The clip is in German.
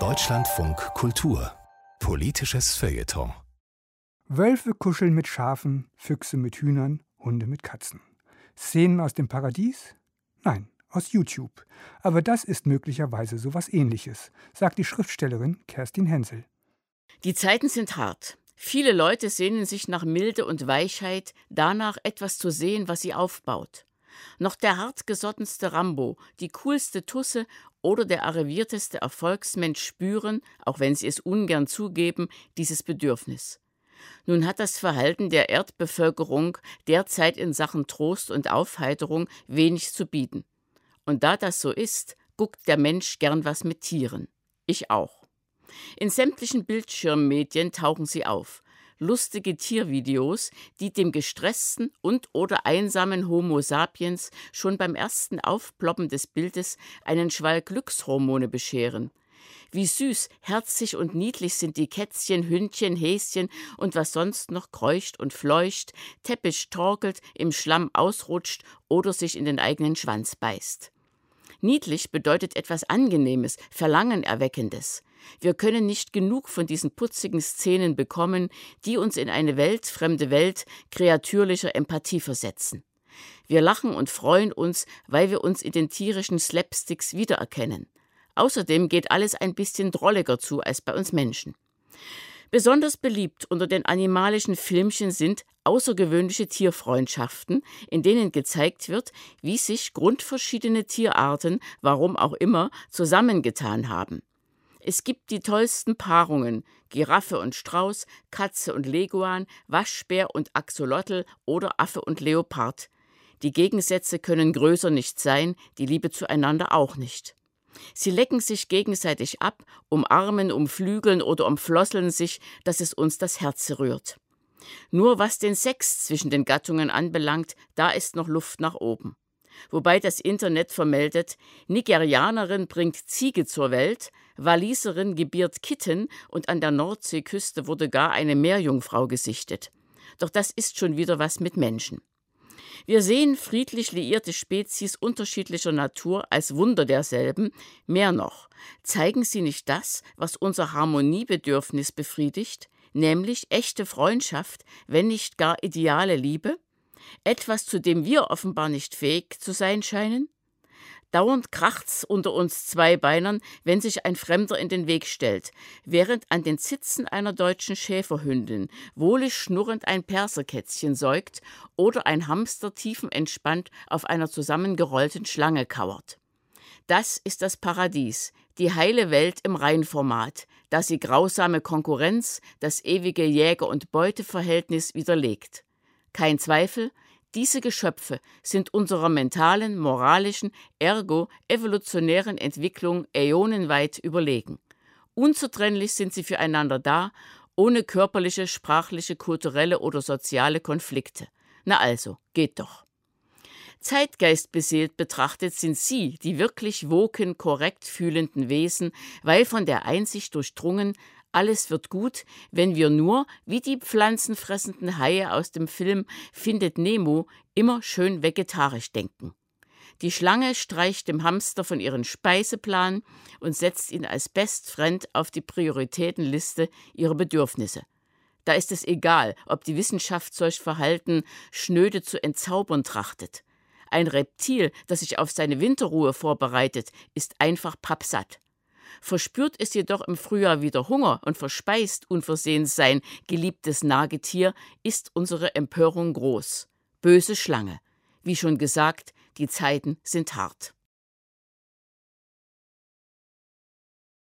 Deutschlandfunk Kultur Politisches Feuilleton Wölfe kuscheln mit Schafen, Füchse mit Hühnern, Hunde mit Katzen. Szenen aus dem Paradies? Nein, aus YouTube. Aber das ist möglicherweise sowas ähnliches, sagt die Schriftstellerin Kerstin Hensel. Die Zeiten sind hart. Viele Leute sehnen sich nach Milde und Weichheit, danach etwas zu sehen, was sie aufbaut. Noch der hartgesottenste Rambo, die coolste Tusse oder der arrivierteste Erfolgsmensch spüren, auch wenn sie es ungern zugeben, dieses Bedürfnis. Nun hat das Verhalten der Erdbevölkerung derzeit in Sachen Trost und Aufheiterung wenig zu bieten. Und da das so ist, guckt der Mensch gern was mit Tieren. Ich auch. In sämtlichen Bildschirmmedien tauchen sie auf. Lustige Tiervideos, die dem gestressten und oder einsamen Homo sapiens schon beim ersten Aufploppen des Bildes einen Schwall Glückshormone bescheren. Wie süß, herzig und niedlich sind die Kätzchen, Hündchen, Häschen und was sonst noch kreucht und fleucht, Teppich torkelt, im Schlamm ausrutscht oder sich in den eigenen Schwanz beißt. Niedlich bedeutet etwas Angenehmes, Verlangenerweckendes. Wir können nicht genug von diesen putzigen Szenen bekommen, die uns in eine weltfremde Welt kreatürlicher Empathie versetzen. Wir lachen und freuen uns, weil wir uns in den tierischen Slapsticks wiedererkennen. Außerdem geht alles ein bisschen drolliger zu als bei uns Menschen. Besonders beliebt unter den animalischen Filmchen sind außergewöhnliche Tierfreundschaften, in denen gezeigt wird, wie sich grundverschiedene Tierarten, warum auch immer, zusammengetan haben. Es gibt die tollsten Paarungen: Giraffe und Strauß, Katze und Leguan, Waschbär und Axolotl oder Affe und Leopard. Die Gegensätze können größer nicht sein, die Liebe zueinander auch nicht. Sie lecken sich gegenseitig ab, umarmen, umflügeln oder umflosseln sich, dass es uns das Herz rührt. Nur was den Sex zwischen den Gattungen anbelangt, da ist noch Luft nach oben. Wobei das Internet vermeldet, Nigerianerin bringt Ziege zur Welt, Waliserin gebiert Kitten und an der Nordseeküste wurde gar eine Meerjungfrau gesichtet. Doch das ist schon wieder was mit Menschen. Wir sehen friedlich liierte Spezies unterschiedlicher Natur als Wunder derselben. Mehr noch, zeigen sie nicht das, was unser Harmoniebedürfnis befriedigt, nämlich echte Freundschaft, wenn nicht gar ideale Liebe? Etwas, zu dem wir offenbar nicht fähig zu sein scheinen? Dauernd kracht's unter uns Zweibeinern, wenn sich ein Fremder in den Weg stellt, während an den Zitzen einer deutschen Schäferhündin wohlig schnurrend ein Perserkätzchen säugt oder ein Hamster tiefenentspannt auf einer zusammengerollten Schlange kauert. Das ist das Paradies, die heile Welt im Reinformat, da sie grausame Konkurrenz, das ewige Jäger- und Beuteverhältnis widerlegt. Kein Zweifel, diese Geschöpfe sind unserer mentalen, moralischen, ergo evolutionären Entwicklung äonenweit überlegen. Unzertrennlich sind sie füreinander da, ohne körperliche, sprachliche, kulturelle oder soziale Konflikte. Na also, geht doch. Zeitgeistbeseelt betrachtet sind sie die wirklich woken, korrekt fühlenden Wesen, weil von der Einsicht durchdrungen, alles wird gut, wenn wir nur, wie die pflanzenfressenden Haie aus dem Film Findet Nemo, immer schön vegetarisch denken. Die Schlange streicht dem Hamster von ihren Speiseplan und setzt ihn als Best Friend auf die Prioritätenliste ihrer Bedürfnisse. Da ist es egal, ob die Wissenschaft solch Verhalten schnöde zu entzaubern trachtet. Ein Reptil, das sich auf seine Winterruhe vorbereitet, ist einfach pappsatt. Verspürt es jedoch im Frühjahr wieder Hunger und verspeist unversehens sein geliebtes Nagetier, ist unsere Empörung groß. Böse Schlange. Wie schon gesagt, die Zeiten sind hart.